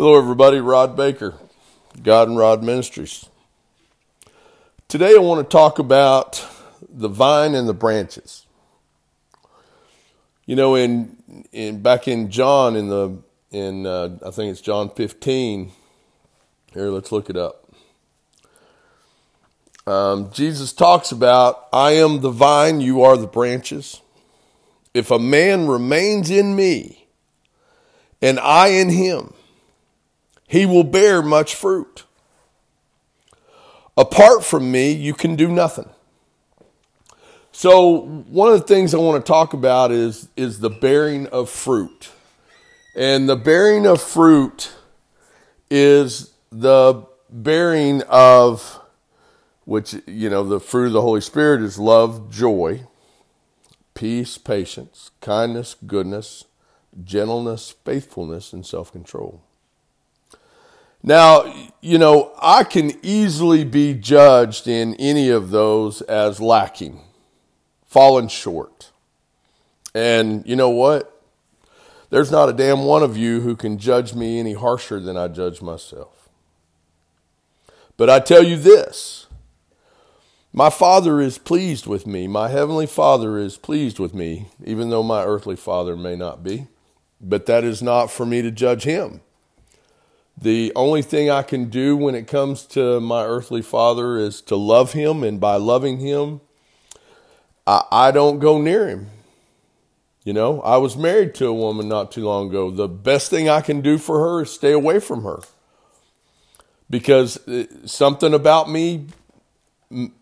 Hello, everybody. Rod Baker, God and Rod Ministries. Today, I want to talk about the vine and the branches. You know, in in back in John, in the in uh, I think it's John fifteen. Here, let's look it up. Um, Jesus talks about, "I am the vine; you are the branches. If a man remains in me, and I in him." He will bear much fruit. Apart from me, you can do nothing. So, one of the things I want to talk about is, is the bearing of fruit. And the bearing of fruit is the bearing of, which, you know, the fruit of the Holy Spirit is love, joy, peace, patience, kindness, goodness, gentleness, faithfulness, and self control. Now, you know, I can easily be judged in any of those as lacking, falling short. And you know what? There's not a damn one of you who can judge me any harsher than I judge myself. But I tell you this my Father is pleased with me. My Heavenly Father is pleased with me, even though my earthly Father may not be. But that is not for me to judge him. The only thing I can do when it comes to my earthly father is to love him, and by loving him, I, I don't go near him. You know, I was married to a woman not too long ago. The best thing I can do for her is stay away from her because uh, something about me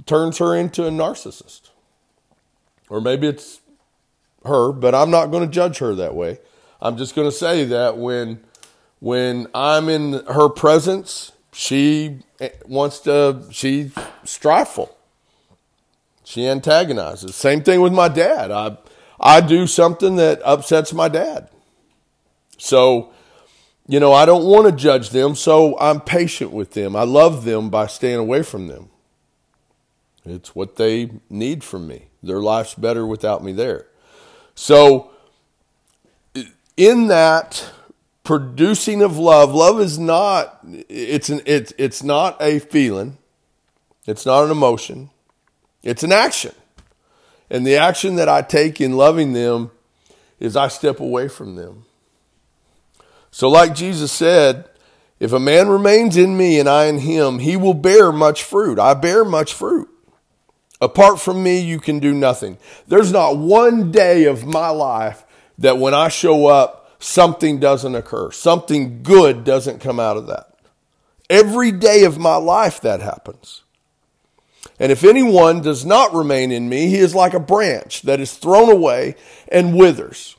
turns her into a narcissist. Or maybe it's her, but I'm not going to judge her that way. I'm just going to say that when when I'm in her presence, she eh, wants to, she's strifeful. She antagonizes. Same thing with my dad. I, I do something that upsets my dad. So, you know, I don't want to judge them, so I'm patient with them. I love them by staying away from them. It's what they need from me. Their life's better without me there. So, in that, producing of love. Love is not it's an it's it's not a feeling. It's not an emotion. It's an action. And the action that I take in loving them is I step away from them. So like Jesus said, if a man remains in me and I in him, he will bear much fruit. I bear much fruit. Apart from me, you can do nothing. There's not one day of my life that when I show up, something doesn't occur. Something good doesn't come out of that. Every day of my life that happens. And if anyone does not remain in me, he is like a branch that is thrown away and withers.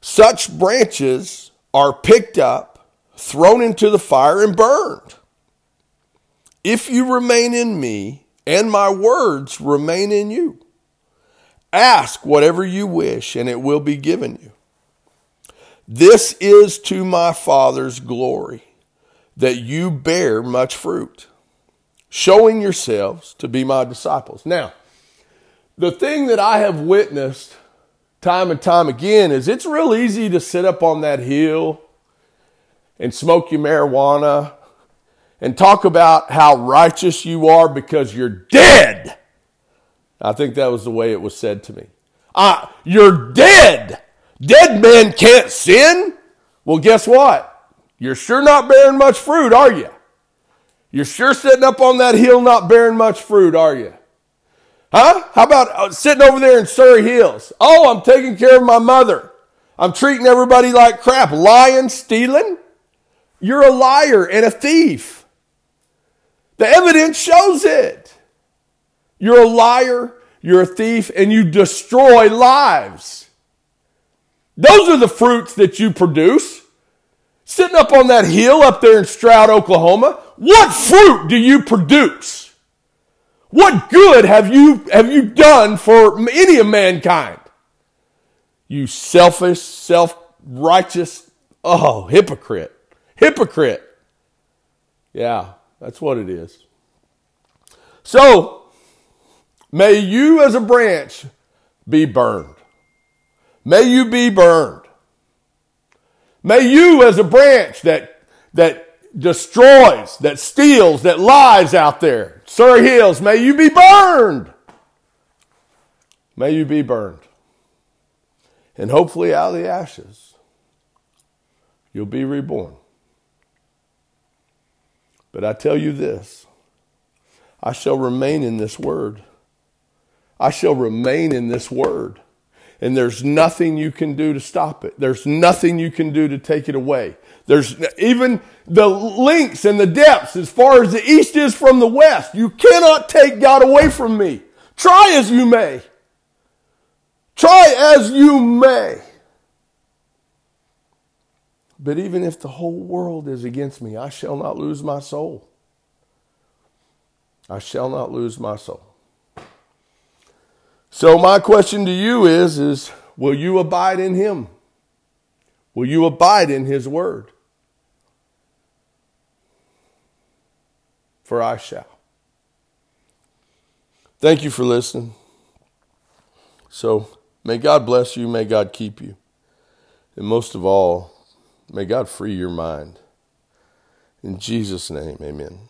Such branches are picked up, thrown into the fire, and burned. If you remain in me, and my words remain in you, ask whatever you wish, and it will be given you. This is to my Father's glory, that you bear much fruit, showing yourselves to be my disciples. Now, the thing that I have witnessed time and time again is it's real easy to sit up on that hill and smoke your marijuana and talk about how righteous you are because you're dead. I think that was the way it was said to me. Uh, you're dead. Dead men can't sin? Well, guess what? You're sure not bearing much fruit, are you? You're sure sitting up on that hill not bearing much fruit, are you? Huh? How about uh, sitting over there in Surrey Hills? Oh, I'm taking care of my mother. I'm treating everybody like crap. Lying, stealing? You're a liar and a thief. The evidence shows it. You're a liar, you're a thief, and you destroy lives. Those are the fruits that you produce. Sitting up on that hill up there in Stroud, Oklahoma, what fruit do you produce? What good have you, have you done for any of mankind? You selfish, self righteous, oh, hypocrite. Hypocrite. Yeah, that's what it is. So, may you as a branch be burned. May you be burned. May you, as a branch that, that destroys, that steals, that lies out there, Surrey Hills, may you be burned. May you be burned. And hopefully, out of the ashes, you'll be reborn. But I tell you this I shall remain in this word. I shall remain in this word. And there's nothing you can do to stop it. There's nothing you can do to take it away. There's even the links and the depths as far as the east is from the west. You cannot take God away from me. Try as you may. Try as you may. But even if the whole world is against me, I shall not lose my soul. I shall not lose my soul. So my question to you is is will you abide in him? Will you abide in his word? For I shall. Thank you for listening. So may God bless you, may God keep you. And most of all, may God free your mind. In Jesus' name, amen.